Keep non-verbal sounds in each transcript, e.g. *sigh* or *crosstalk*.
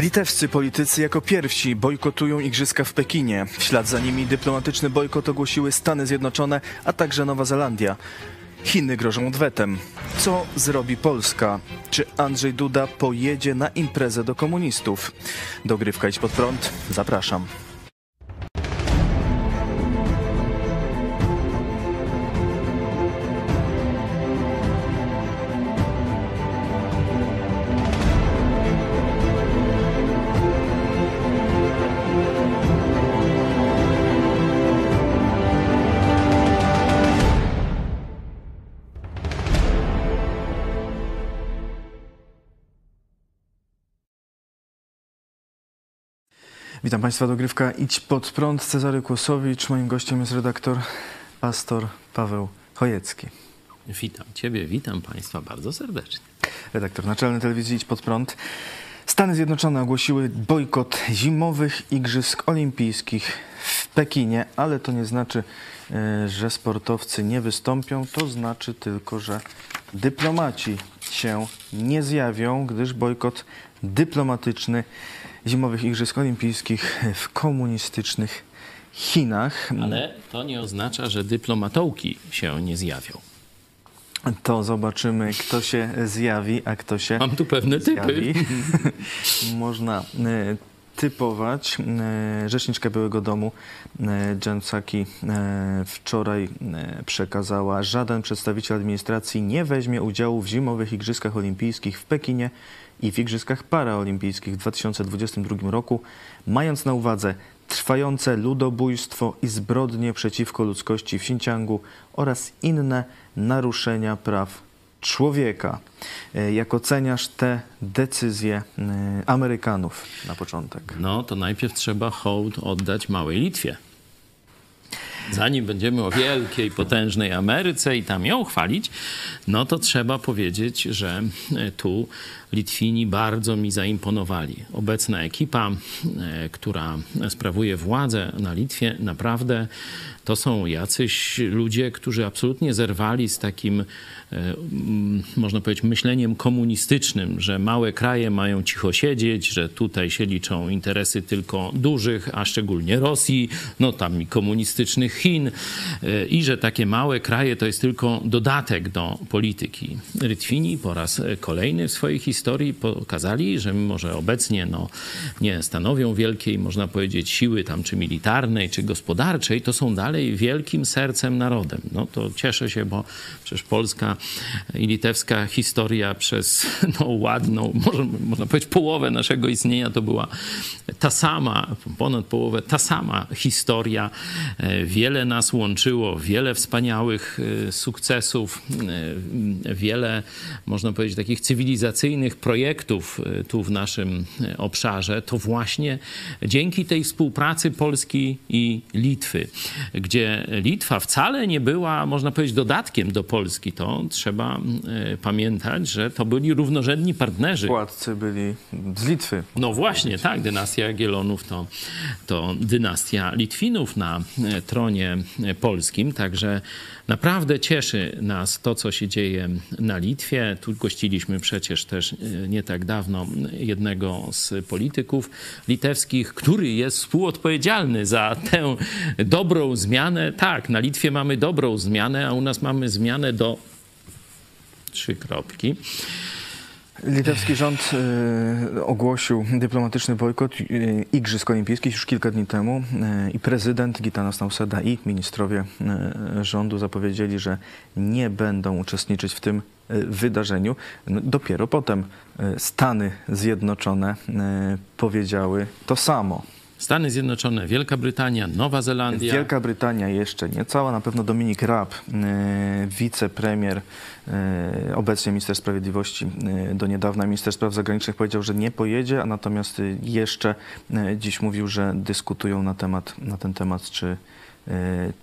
Litewscy politycy jako pierwsi bojkotują igrzyska w Pekinie. W ślad za nimi dyplomatyczny bojkot ogłosiły Stany Zjednoczone, a także Nowa Zelandia. Chiny grożą odwetem. Co zrobi Polska? Czy Andrzej Duda pojedzie na imprezę do komunistów? Dogrywka idź pod prąd. Zapraszam. Witam Państwa, dogrywka Idź pod prąd. Cezary Kłosowicz. Moim gościem jest redaktor, pastor Paweł Chojecki. Witam Ciebie, witam Państwa bardzo serdecznie. Redaktor naczelny telewizji Idź pod prąd. Stany Zjednoczone ogłosiły bojkot zimowych Igrzysk Olimpijskich w Pekinie, ale to nie znaczy, e, że sportowcy nie wystąpią. To znaczy tylko, że dyplomaci się nie zjawią, gdyż bojkot dyplomatyczny zimowych Igrzysk Olimpijskich w komunistycznych Chinach. Ale to nie oznacza, że dyplomatołki się nie zjawią. To zobaczymy, kto się zjawi, a kto się Mam tu pewne zjawi. typy. *laughs* Można e, typować. E, Rzeczniczka Białego Domu e, Jen wczoraj e, przekazała, żaden przedstawiciel administracji nie weźmie udziału w zimowych Igrzyskach Olimpijskich w Pekinie i w Igrzyskach Paraolimpijskich w 2022 roku, mając na uwadze trwające ludobójstwo i zbrodnie przeciwko ludzkości w Xinjiangu oraz inne naruszenia praw człowieka. E, Jak oceniasz te decyzje e, Amerykanów na początek? No to najpierw trzeba hołd oddać małej Litwie. Zanim będziemy o wielkiej, potężnej Ameryce i tam ją chwalić, no to trzeba powiedzieć, że e, tu Litwini bardzo mi zaimponowali. Obecna ekipa, e, która sprawuje władzę na Litwie, naprawdę to są jacyś ludzie, którzy absolutnie zerwali z takim, e, można powiedzieć, myśleniem komunistycznym, że małe kraje mają cicho siedzieć, że tutaj się liczą interesy tylko dużych, a szczególnie Rosji, no tam i komunistycznych Chin e, i że takie małe kraje to jest tylko dodatek do polityki. Litwini po raz kolejny w swojej historii pokazali, że mimo, że obecnie no, nie stanowią wielkiej, można powiedzieć, siły tam czy militarnej, czy gospodarczej, to są dalej wielkim sercem narodem. No to cieszę się, bo przecież polska i litewska historia przez *laughs* no, ładną, może, można powiedzieć połowę naszego istnienia to była ta sama, ponad połowę, ta sama historia. E, Wiele nas łączyło, wiele wspaniałych e, sukcesów, e, wiele, można powiedzieć, takich cywilizacyjnych projektów e, tu w naszym e, obszarze. To właśnie dzięki tej współpracy Polski i Litwy, gdzie Litwa wcale nie była, można powiedzieć, dodatkiem do Polski, to trzeba e, pamiętać, że to byli równorzędni partnerzy. Władcy byli z Litwy. No właśnie, tak, dynastia Jagiellonów to, to dynastia Litwinów na tronie polskim, także naprawdę cieszy nas to, co się dzieje na Litwie. Tu gościliśmy przecież też e, nie tak dawno jednego z polityków litewskich, który jest współodpowiedzialny za tę dobrą zmianę. Tak, na Litwie mamy dobrą zmianę, a u nas mamy zmianę do trzy kropki. Litewski rząd e, ogłosił dyplomatyczny bojkot e, Igrzysk Olimpijskich już kilka dni temu e, i prezydent Gitanas Nauseda i ministrowie rządu zapowiedzieli, że nie będą uczestniczyć w tym wydarzeniu. No, dopiero potem Stany Zjednoczone powiedziały to samo. Stany Zjednoczone, Wielka Brytania, Nowa Zelandia. Wielka Brytania jeszcze nie cała, na pewno Dominik Raab, e, wicepremier, e, obecnie minister sprawiedliwości, e, do niedawna minister spraw zagranicznych powiedział, że nie pojedzie, a natomiast jeszcze dziś mówił, że dyskutują na, temat, na ten temat, czy,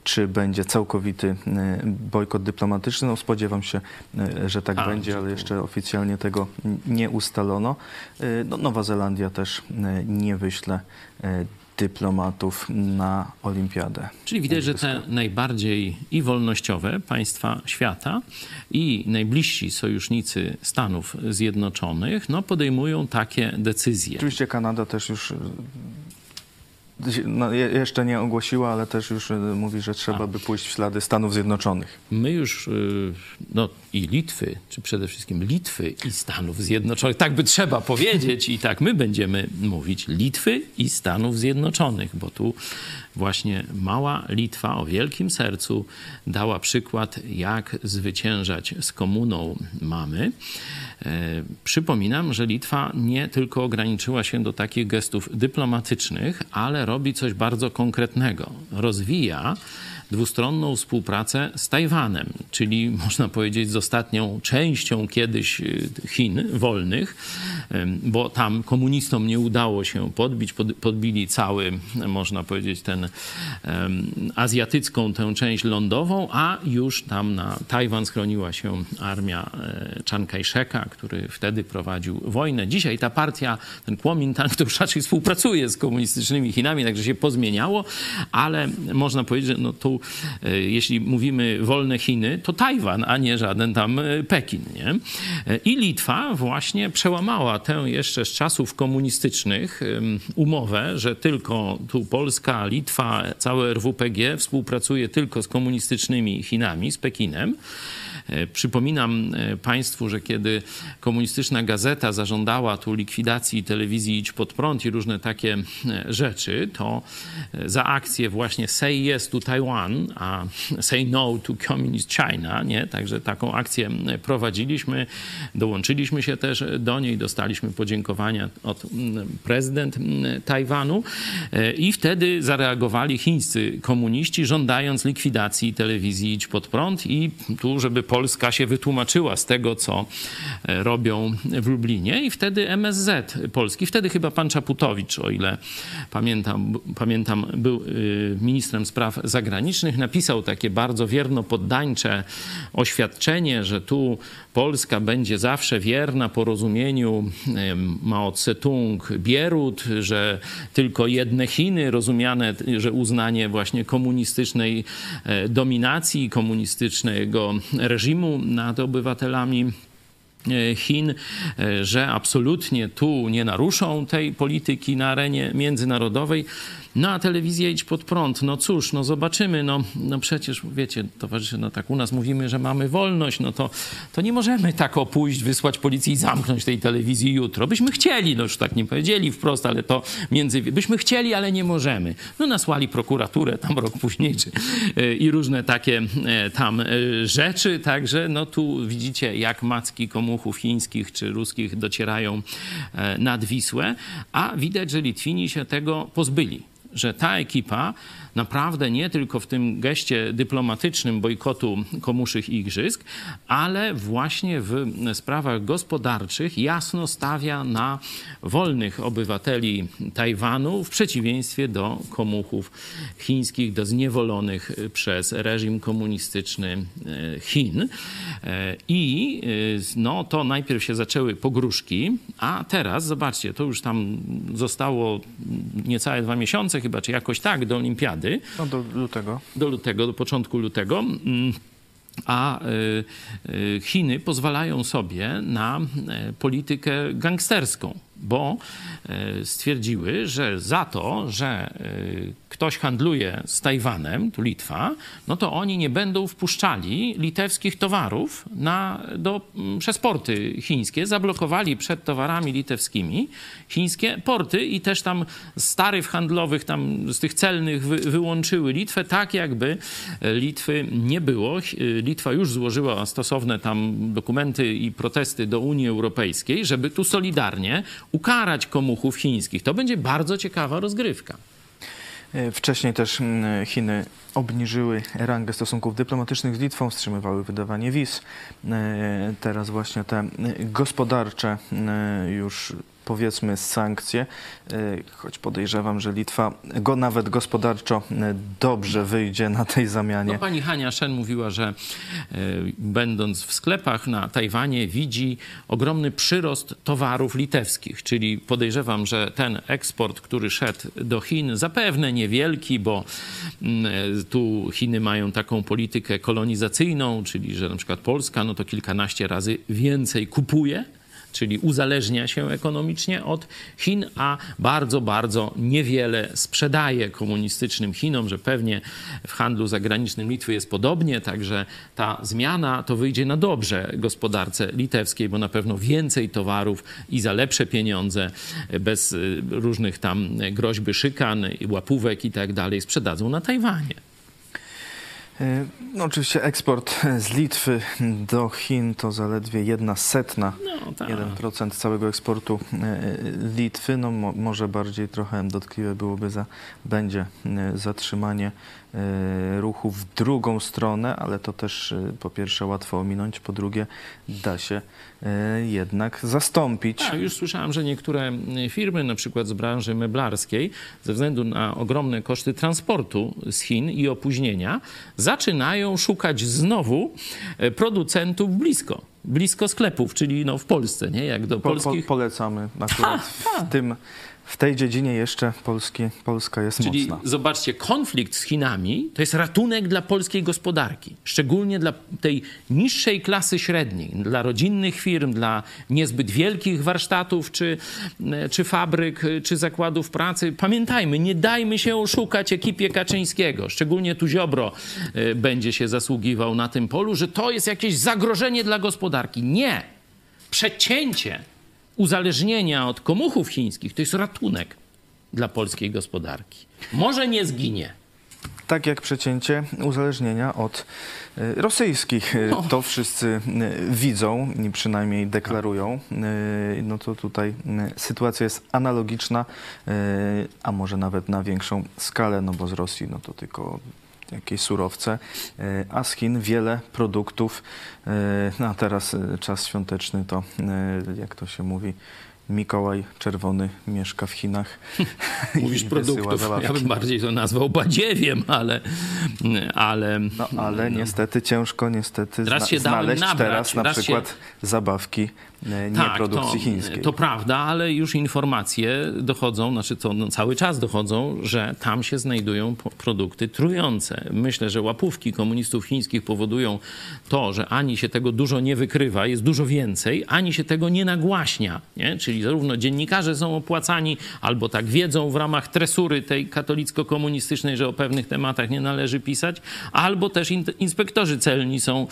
czy będzie całkowity e, bojkot dyplomatyczny. No, spodziewam się, e, że tak A, będzie, ale jeszcze oficjalnie tego nie ustalono. E, No, Nowa Zelandia też e, nie wyśle e, dyplomatów na olimpiadę. Czyli widać, że te najbardziej i wolnościowe państwa świata i najbliżsi sojusznicy Stanów Zjednoczonych no, podejmują takie decyzje. Oczywiście Kanada też już no, je- jeszcze nie ogłosiła, ale też już y, mówi, że trzeba by pójść w ślady Stanów Zjednoczonych. My już, y, no i Litwy, czy przede wszystkim Litwy i Stanów Zjednoczonych, tak by trzeba powiedzieć i tak my będziemy mówić, Litwy i Stanów Zjednoczonych, bo tu właśnie mała Litwa o wielkim sercu dała przykład, jak zwyciężać z komuną mamy. E, Przypominam, że Litwa nie tylko ograniczyła się do takich gestów dyplomatycznych, ale robi coś bardzo konkretnego. Rozwija dwustronną współpracę z Tajwanem, czyli *laughs* można powiedzieć z ostatnią częścią kiedyś y, Chin wolnych, bo tam komunistom nie udało się podbić, pod, podbili cały, można powiedzieć, ten azjatycką tę część lądową, a już tam na Tajwan schroniła się armia e, Chiang Kai-sheka, który wtedy prowadził wojnę. Dzisiaj ta partia, ten Kuomintang, to już raczej współpracuje z komunistycznymi Chinami, także się pozmieniało, ale można powiedzieć, że no tu, e, jeśli mówimy wolne Chiny, to Tajwan, a nie żaden tam e, Pekin. Nie? E, I Litwa właśnie przełamała tę jeszcze z czasów komunistycznych umowę, że tylko tu Polska, Litwa, całe RWPG współpracuje tylko z komunistycznymi Chinami, z Pekinem. E, Przypominam e, Państwu, że kiedy komunistyczna gazeta zażądała tu likwidacji telewizji Idź Pod Prąd i różne takie e, rzeczy, to za akcję właśnie Say Yes to Taiwan, a *laughs* Say No to Communist China, nie? Także taką akcję prowadziliśmy, dołączyliśmy się też do niej, dostaliśmy podziękowania od prezydent Tajwanu i wtedy zareagowali chińscy komuniści, żądając likwidacji telewizji Idź Pod Prąd i tu, żeby Polska się wytłumaczyła z tego, co e, robią w Lublinie i wtedy MSZ Polski, wtedy chyba pan Czaputowicz, o ile pamiętam, pamiętam był y, ministrem spraw zagranicznych, napisał takie bardzo wierno poddańcze oświadczenie, że tu Polska będzie zawsze wierna porozumieniu Mao Tse-tung, Bierut, że tylko jedne Chiny, rozumiane, że uznanie właśnie komunistycznej e, dominacji, komunistycznego reżimu nad obywatelami e, Chin, e, że absolutnie tu nie naruszą tej polityki na arenie międzynarodowej. No a telewizja idź pod prąd. No cóż, no zobaczymy. No, no przecież wiecie, towarzysze, no tak u nas mówimy, że mamy wolność, no to, to nie możemy tak opójść, wysłać policji i zamknąć tej telewizji jutro. Byśmy chcieli, no już tak nie powiedzieli wprost, ale to między... Byśmy chcieli, ale nie możemy. No nasłali prokuraturę tam rok później, czy, e, i różne takie e, tam e, rzeczy, także no tu widzicie, jak macki komuchów chińskich czy ruskich docierają nad Wisłę, a widać, że Litwini się tego pozbyli że ta ekipa naprawdę nie tylko w tym geście dyplomatycznym bojkotu komuszych igrzysk, ale właśnie w sprawach gospodarczych jasno stawia na wolnych obywateli Tajwanu w przeciwieństwie do komuchów chińskich, do zniewolonych przez reżim komunistyczny e, Chin. E, I e, no, to najpierw się zaczęły pogróżki, a teraz, zobaczcie, to już tam zostało niecałe dwa miesiące chyba, czy jakoś tak, do olimpiady No do lutego. do lutego, do początku lutego. mm, A y, y, Chiny pozwalają sobie na e, politykę gangsterską, bo e, stwierdziły, że za to, że e, ktoś handluje z Tajwanem, tu Litwa, no to oni nie będą wpuszczali litewskich towarów na, do, przez porty chińskie. Zablokowali przed towarami litewskimi chińskie porty i też tam z starych handlowych, tam z tych celnych wy, wyłączyły Litwę, tak jakby e, Litwy nie było. Litwa już złożyła stosowne tam dokumenty i protesty do Unii Europejskiej, żeby tu solidarnie ukarać komuchów chińskich. To będzie bardzo ciekawa rozgrywka. E, Wcześniej też mm, Chiny obniżyły rangę stosunków dyplomatycznych z Litwą, wstrzymywały wydawanie wiz. E, Teraz właśnie te e, gospodarcze e, już powiedzmy sankcje, y, choć podejrzewam, że Litwa go nawet gospodarczo y, dobrze wyjdzie na tej zamianie. No, pani Hania Szen mówiła, że e, będąc w sklepach na Tajwanie widzi ogromny przyrost towarów litewskich, czyli podejrzewam, że ten eksport, który szedł do Chin, zapewne niewielki, bo tu Chiny mają taką politykę kolonizacyjną, czyli że na przykład Polska no to kilkanaście razy więcej kupuje czyli uzależnia się ekonomicznie od Chin, a bardzo, bardzo niewiele sprzedaje komunistycznym Chinom, że pewnie w handlu zagranicznym Litwy jest podobnie, także ta zmiana to wyjdzie na dobrze gospodarce litewskiej, bo na pewno więcej towarów i za lepsze pieniądze, bez y, różnych tam groźby szykan, łapówek i tak dalej, sprzedadzą na Tajwanie. Y, No, oczywiście eksport z Litwy do Chin to zaledwie jedna setna, No tak. 1% całego eksportu y, Litwy. No, mo, może bardziej trochę dotkliwe byłoby za, będzie y, zatrzymanie ruchu w drugą stronę, ale to też y, po pierwsze łatwo ominąć, po drugie da się y, jednak zastąpić. Tak, już słyszałem, że niektóre firmy, na przykład z branży meblarskiej, ze względu na ogromne koszty transportu z Chin i opóźnienia, zaczynają szukać znowu e, producentów blisko. Blisko sklepów, czyli no w Polsce, nie? Jak do Po, po, polskich. polecamy akurat w, tym, w tej dziedzinie jeszcze Polski, Polska jest Czyli mocna. zobaczcie, konflikt z Chinami to jest ratunek dla polskiej gospodarki, szczególnie dla tej niższej klasy średniej, dla rodzinnych firm, dla niezbyt wielkich warsztatów czy, czy fabryk, czy zakładów pracy. Pamiętajmy, nie dajmy się oszukać ekipie Kaczyńskiego, szczególnie tu Ziobro e, będzie się zasługiwał na tym polu, że to jest jakieś zagrożenie dla gospodarki. Nie! Przecięcie uzależnienia od komuchów chińskich to jest ratunek dla polskiej gospodarki. Może nie zginie. Tak jak przecięcie uzależnienia od y, rosyjskich. Y, No. To wszyscy y, widzą przynajmniej deklarują. No to tutaj sytuacja jest analogiczna, a może nawet na większą skalę, no bo z Rosji no to tylko jakieś surowce, y, a z Chin wiele produktów. y, No a teraz y, czas świąteczny to, jak to się mówi, Mikołaj Czerwony mieszka w Chinach. *laughs* Mówisz produktów. Ja bym bardziej to nazwał badziewiem, ale, ale No ale niestety ciężko niestety Raz zna- się znaleźć nabrać, teraz na raz się- przykład zabawki e, nie produkcji to, chińskiej. To prawda, ale już informacje dochodzą, znaczy to no, cały czas dochodzą, że tam się znajdują produkty trujące. Myślę, że łapówki komunistów chińskich powodują to, że ani się tego dużo nie wykrywa, jest dużo więcej, ani się tego nie nagłaśnia. Nie? Czyli zarówno dziennikarze są opłacani, albo tak wiedzą w ramach tresury tej katolicko-komunistycznej, że o pewnych tematach nie należy pisać, albo też in- inspektorzy celni są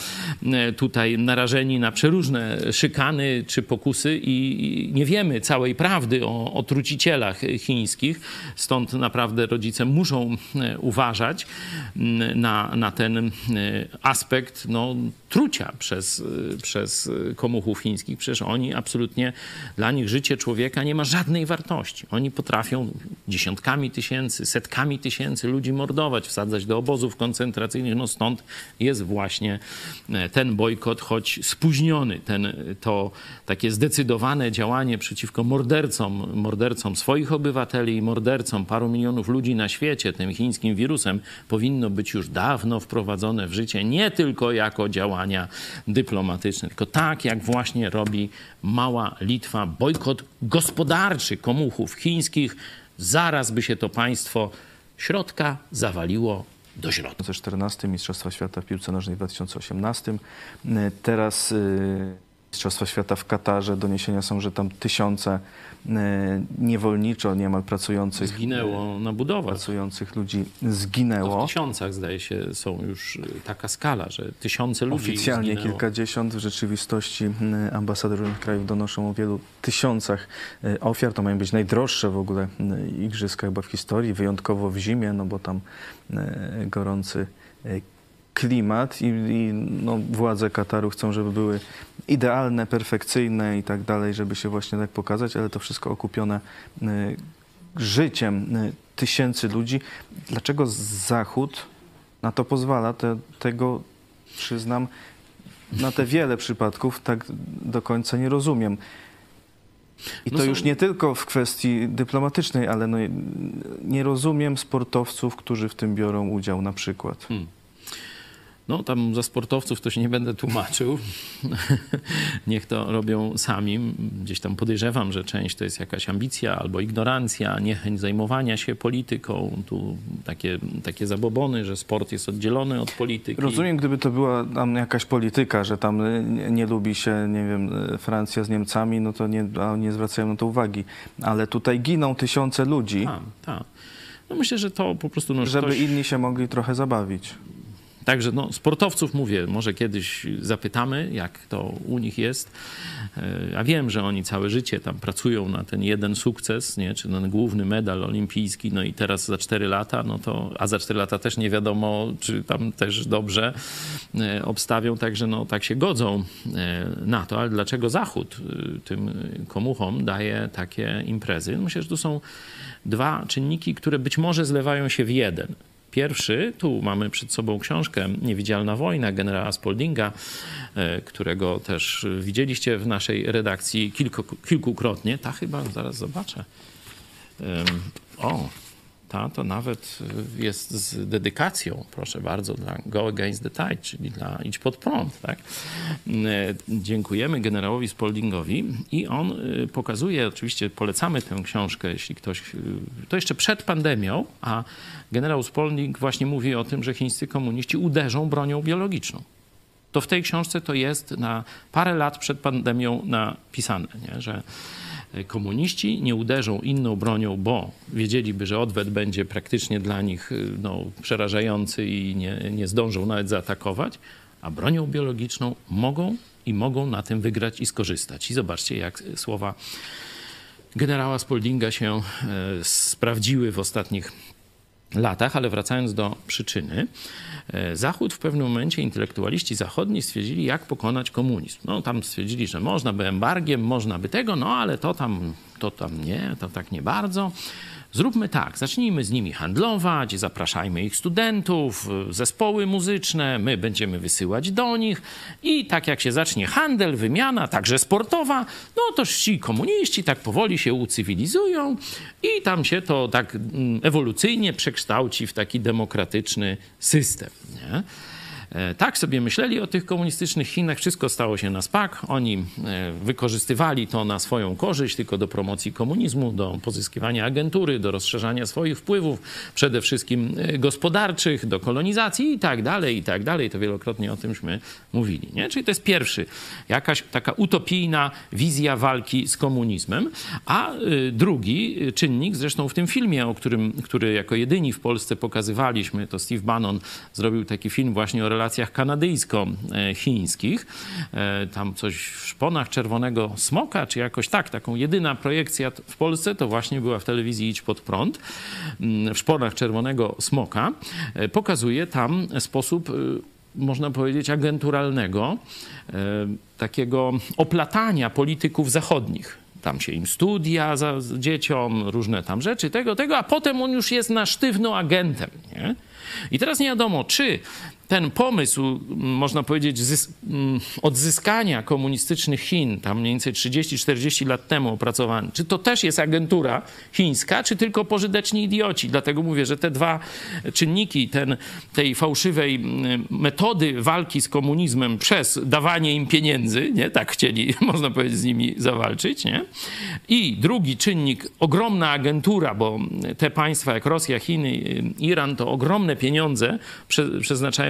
e, tutaj narażeni na przeróżne szykany czy pokusy i nie wiemy całej prawdy o, o trucicielach chińskich. Stąd naprawdę rodzice muszą e, uważać na, na ten e, aspekt no, trucia przez, e, przez komuchów chińskich. Przecież oni absolutnie, dla nich życie człowieka nie ma żadnej wartości. Oni potrafią dziesiątkami tysięcy, setkami tysięcy ludzi mordować, wsadzać do obozów koncentracyjnych. No stąd jest właśnie ten bojkot, choć spóźniony, ten, to takie zdecydowane działanie przeciwko mordercom, mordercom swoich obywateli i mordercom paru milionów ludzi na świecie, tym chińskim wirusem, powinno być już dawno wprowadzone w życie, nie tylko jako działania dyplomatyczne, tylko tak jak właśnie robi mała Litwa, bojkot gospodarczy komuchów chińskich. Zaraz by się to państwo środka zawaliło do środka. 2014 Mistrzostwa Świata w piłce nożnej w 2018. E, Teraz e, Mistrzostwa Świata w Katarze. Doniesienia są, że tam tysiące e, niewolniczo niemal pracujących, Zginęło na budowach. pracujących ludzi To w zginęło. tysiącach, zdaje się, są już y, taka skala, że tysiące ludzi Oficjalnie zginęło. kilkadziesiąt, w rzeczywistości mm, ambasadorzy różnych krajów donoszą o wielu tysiącach ofiar. To mają być najdroższe w ogóle igrzyska chyba w historii, wyjątkowo w zimie, no bo tam gorący klimat i, i no, władze Kataru chcą, żeby były idealne, perfekcyjne i tak dalej, żeby się właśnie tak pokazać, ale to wszystko okupione e, życiem e, tysięcy ludzi. Dlaczego Zachód na to pozwala? Te, tego przyznam, na te wiele przypadków tak do końca nie rozumiem. I No to są- już nie tylko w kwestii dyplomatycznej, ale no, nie rozumiem sportowców, którzy w tym biorą udział na przykład. No, tam za sportowców to się nie będę tłumaczył. *laughs* Niech to robią sami. Gdzieś tam podejrzewam, że część to jest jakaś ambicja albo ignorancja, niechęć zajmowania się polityką. Tu takie, takie zabobony, że sport jest oddzielony od polityki. Rozumiem, gdyby to była tam jakaś polityka, że tam nie, nie lubi się, nie wiem, Francja z Niemcami, no to nie, nie zwracają na to uwagi. Ale tutaj giną tysiące ludzi, Tak, tak. No myślę, że to po prostu... No, żeby ktoś... inni się mogli trochę zabawić. Także no, sportowców mówię, może kiedyś zapytamy, jak to u nich jest. E, A wiem, że oni całe życie tam pracują na ten jeden sukces, nie? czy ten główny medal olimpijski, no i teraz za 4 lata, no to, a za 4 lata też nie wiadomo, czy tam też dobrze e, obstawią, także no tak się godzą e, na to, ale dlaczego Zachód tym komuchom daje takie imprezy? Myślę, że tu są dwa czynniki, które być może zlewają się w jeden. Pierwszy, tu mamy przed sobą książkę Niewidzialna wojna generała Spoldinga, e, którego też widzieliście w naszej redakcji kilku, kilkukrotnie. Ta chyba, zaraz zobaczę. O, ta to nawet y, jest z dedykacją, proszę bardzo, dla Go Against the Tide, czyli dla Idź pod prąd. Tak? E, Dziękujemy generałowi Spaldingowi i on y, pokazuje, oczywiście polecamy tę książkę, jeśli ktoś, y, to jeszcze przed pandemią, a generał Spalding właśnie mówi o tym, że chińscy komuniści uderzą bronią biologiczną to w tej książce to jest na parę lat przed pandemią napisane, nie? że komuniści nie uderzą inną bronią, bo wiedzieliby, że odwet będzie praktycznie dla nich no, przerażający i nie, nie zdążą nawet zaatakować, a bronią biologiczną mogą i mogą na tym wygrać i skorzystać. I zobaczcie, jak słowa generała Spoldinga się e, sprawdziły w ostatnich latach, ale wracając do przyczyny, e, Zachód w pewnym momencie, intelektualiści zachodni stwierdzili, jak pokonać komunizm. No tam stwierdzili, że można by embargiem, można by tego, no ale to tam, to tam nie, to tak nie bardzo. Zróbmy tak, zacznijmy z nimi handlować, zapraszajmy ich studentów, zespoły muzyczne, my będziemy wysyłać do nich i tak jak się zacznie handel, wymiana, także sportowa, no to ci komuniści tak powoli się ucywilizują i tam się to tak mm, ewolucyjnie przekształci w taki demokratyczny system. Nie? E, Tak sobie myśleli o tych komunistycznych Chinach, wszystko stało się na spak. Oni e, wykorzystywali to na swoją korzyść, tylko do promocji komunizmu, do pozyskiwania agentury, do rozszerzania swoich wpływów, przede wszystkim e, gospodarczych, do kolonizacji i tak dalej, i tak dalej. To wielokrotnie o tymśmy mówili. Nie? Czyli to jest pierwszy, jakaś taka utopijna wizja walki z komunizmem. A drugi czynnik, zresztą w tym filmie, o którym, który jako jedyni w Polsce pokazywaliśmy, to Steve Bannon zrobił taki film właśnie o relacjach kanadyjsko-chińskich. E, Tam coś w szponach czerwonego smoka, czy jakoś tak, taką jedyna projekcja w Polsce to właśnie była w telewizji Idź pod prąd. Mm, W szponach czerwonego smoka e, pokazuje tam sposób można powiedzieć, agenturalnego, e, takiego oplatania polityków zachodnich. Tam się im studia za, dzieciom, różne tam rzeczy, tego, tego, a potem on już jest na sztywno agentem. Nie? I teraz nie wiadomo, czy ten pomysł, m, można powiedzieć, zys- m, odzyskania komunistycznych Chin, tam mniej więcej 30-40 lat temu opracowany, czy to też jest agentura chińska, czy tylko pożyteczni idioci. Dlatego mówię, że te dwa czynniki ten, tej fałszywej m, metody walki z komunizmem przez dawanie im pieniędzy, nie? tak chcieli, *laughs* można powiedzieć, z nimi zawalczyć, nie? i drugi czynnik, ogromna agentura, bo te państwa jak Rosja, Chiny, Iran, to ogromne pieniądze prze,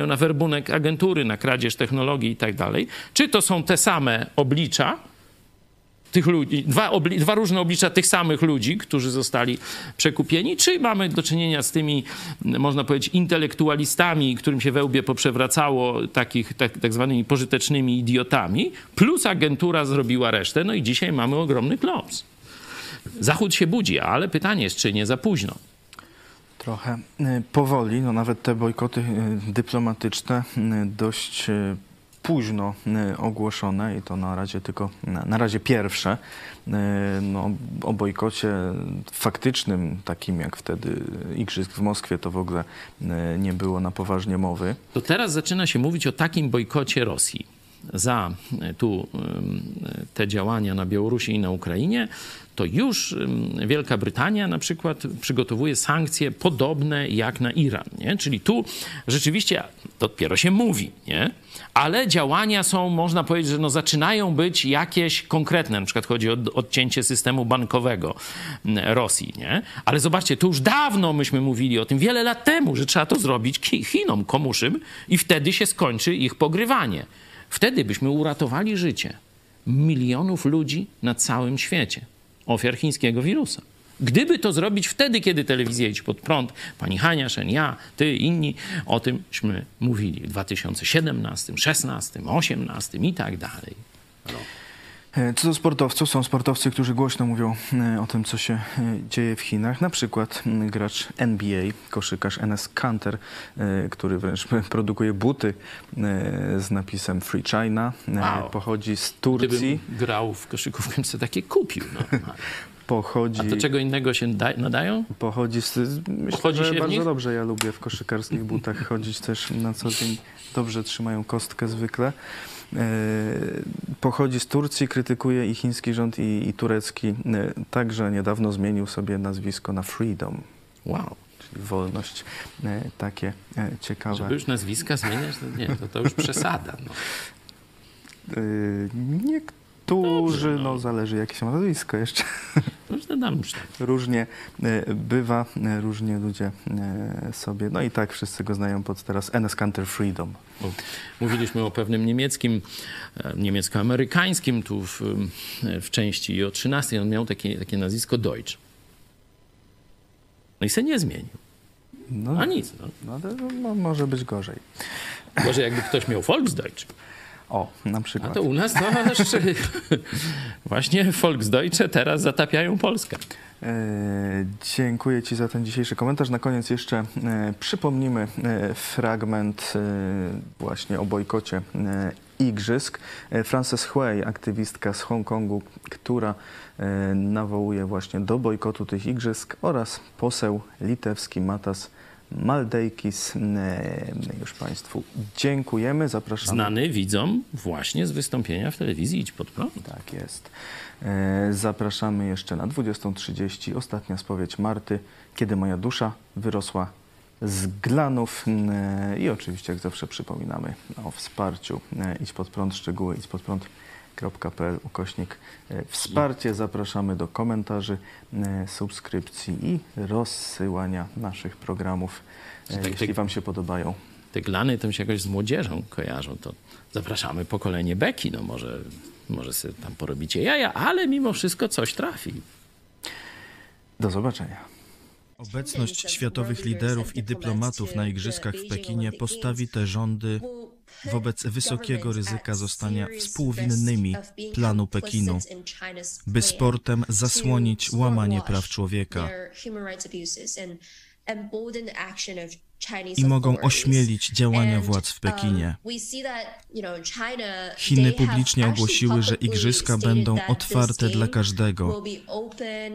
na werbunek agentury, na kradzież technologii i tak dalej. Czy to są te same oblicza, tych ludzi, dwa, obli- dwa różne oblicza tych samych ludzi, którzy zostali przekupieni, czy mamy do czynienia z tymi, można powiedzieć, intelektualistami, którym się we łbie poprzewracało, takich tak, tak zwanymi pożytecznymi idiotami, plus agentura zrobiła resztę, no i dzisiaj mamy ogromny klops. Zachód się budzi, ale pytanie jest, czy nie za późno. Trochę y, powoli, no nawet te bojkoty y, dyplomatyczne y, dość późno ogłoszone i to na razie tylko, na, razie pierwsze. No, o bojkocie faktycznym, takim jak wtedy Igrzysk w Moskwie, to w ogóle nie było na poważnie mowy. To teraz zaczyna się mówić o takim bojkocie Rosji. Za e, tu te działania na Białorusi i na Ukrainie, to już Wielka Brytania na przykład przygotowuje sankcje podobne jak na Iran. Nie? Czyli tu rzeczywiście dopiero się mówi, nie? ale działania są, można powiedzieć, że no zaczynają być jakieś konkretne. Na przykład chodzi o odcięcie systemu bankowego Rosji. Nie? Ale zobaczcie, tu już dawno myśmy mówili o tym, wiele lat temu, że trzeba to zrobić Chinom komuszym i wtedy się skończy ich pogrywanie. Wtedy byśmy uratowali życie milionów ludzi na całym świecie ofiar chińskiego wirusa. Gdyby to zrobić wtedy, kiedy telewizja idzie pod prąd, pani Haniaszen, ja, ty, inni, o tymśmy mówili w 2017, 16, 18 i tak dalej. E, Co do sportowców, są sportowcy, którzy głośno mówią e, o tym, co się e, dzieje w Chinach. Na przykład m, gracz NBA, koszykarz NS Kanter, który wręcz *laughs* produkuje buty z napisem Free China. Wow. Pochodzi z Turcji. Gdybym grał w koszykówkę, sobie takie kupił. No. *laughs* Pochodzi, A do czego innego się da- nadają? pochodzi z... Myślę, Pochodzi że bardzo dobrze. Ja lubię w koszykarskich butach chodzić też na co dzień. Dobrze trzymają kostkę zwykle. E, Pochodzi z Turcji, krytykuje i chiński rząd, i, i turecki. E, Także niedawno zmienił sobie nazwisko na Freedom, Wow. czyli wolność. E, Takie ciekawe. Żeby już nazwiska zmieniać, to nie, to, to już przesada. No. Niektórzy, Dobrze, no. no. zależy jakie się ma nazwisko jeszcze. *laughs* Tak. Różnie e, bywa, e, różnie ludzie e, sobie, no i tak wszyscy go znają pod teraz NS Counter Freedom. Mówiliśmy o pewnym niemieckim, niemiecko-amerykańskim tu w, w części o 13. On miał takie, takie nazwisko Deutsch. No i se nie zmienił. No, A nic. No. no, ale no, może być gorzej. Może jakby ktoś miał Volksdeutsch, O, na a przykład. to u nas to aż *laughs* właśnie Volksdeutsche teraz zatapiają Polskę. E, dziękuję Ci za ten dzisiejszy komentarz. Na koniec jeszcze e, przypomnimy e, fragment e, właśnie o bojkocie e, igrzysk. E, Frances Hui, aktywistka z Hongkongu, która e, nawołuje właśnie do bojkotu tych igrzysk oraz poseł litewski Matas Maldeikis. E, Już Państwu dziękujemy. Zapraszamy. Znany widzom właśnie z wystąpienia w telewizji Idź Pod Prąd. Tak jest. E, Zapraszamy jeszcze na 20.30. Ostatnia spowiedź Marty, kiedy moja dusza wyrosła z glanów. E, I oczywiście, jak zawsze, przypominamy o wsparciu. E, Idź pod prąd, szczegóły idź pod prąd.pl ukośnik e, wsparcie. Zapraszamy do komentarzy, e, subskrypcji i rozsyłania naszych programów, e, Tak, jeśli. Wam się podobają. Te glany tym się jakoś z młodzieżą kojarzą, to zapraszamy pokolenie Beki, no może, może sobie tam porobicie jaja, ale mimo wszystko coś trafi. Do zobaczenia. Obecność światowych liderów i dyplomatów na igrzyskach w Pekinie postawi te rządy wobec wysokiego ryzyka zostania współwinnymi planu Pekinu, by sportem zasłonić łamanie praw człowieka i mogą ośmielić działania władz w Pekinie. Chiny publicznie ogłosiły, że igrzyska będą otwarte dla każdego,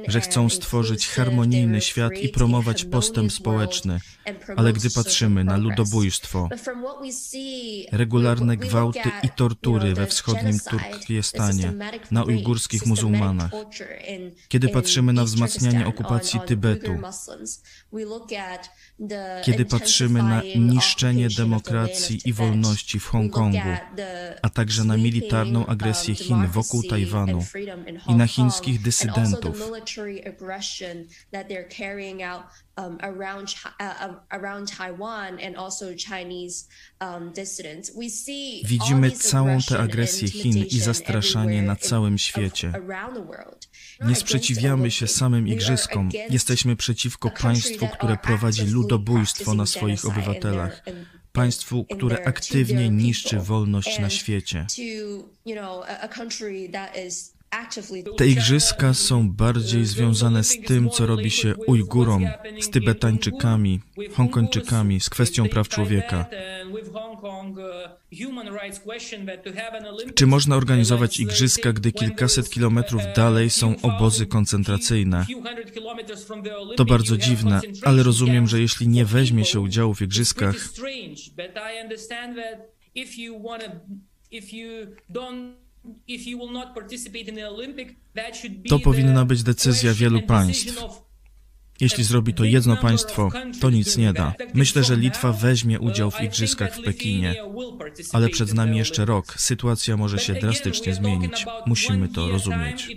że chcą stworzyć harmonijny świat i promować postęp społeczny, ale gdy patrzymy na ludobójstwo, regularne gwałty i tortury we wschodnim Turkestanie, na ujgurskich muzułmanach, kiedy patrzymy na wzmacnianie okupacji Tybetu, kiedy patrzymy na niszczenie demokracji i wolności w Hongkongu, a także na militarną agresję Chin wokół Tajwanu i na chińskich dysydentów. um, uh, um, see Widzimy całą tę agresję Chin i zastraszanie na całym świecie. Nie sprzeciwiamy się samym igrzyskom. Jesteśmy przeciwko państwu, które prowadzi ludobójstwo na swoich obywatelach. Państwu, które aktywnie niszczy wolność na świecie. Te igrzyska są bardziej związane z tym, co robi się Ujgurom, z Tybetańczykami, Hongkończykami, z kwestią praw człowieka. Czy można organizować igrzyska, gdy kilkaset kilometrów dalej są obozy koncentracyjne? To bardzo dziwne, ale rozumiem, że jeśli nie weźmie się udziału w igrzyskach, To powinna być decyzja wielu państw. Jeśli zrobi to jedno państwo, to nic nie da. Myślę, że Litwa weźmie udział w igrzyskach w Pekinie, ale przed nami jeszcze rok. Sytuacja może się drastycznie zmienić. Musimy to rozumieć.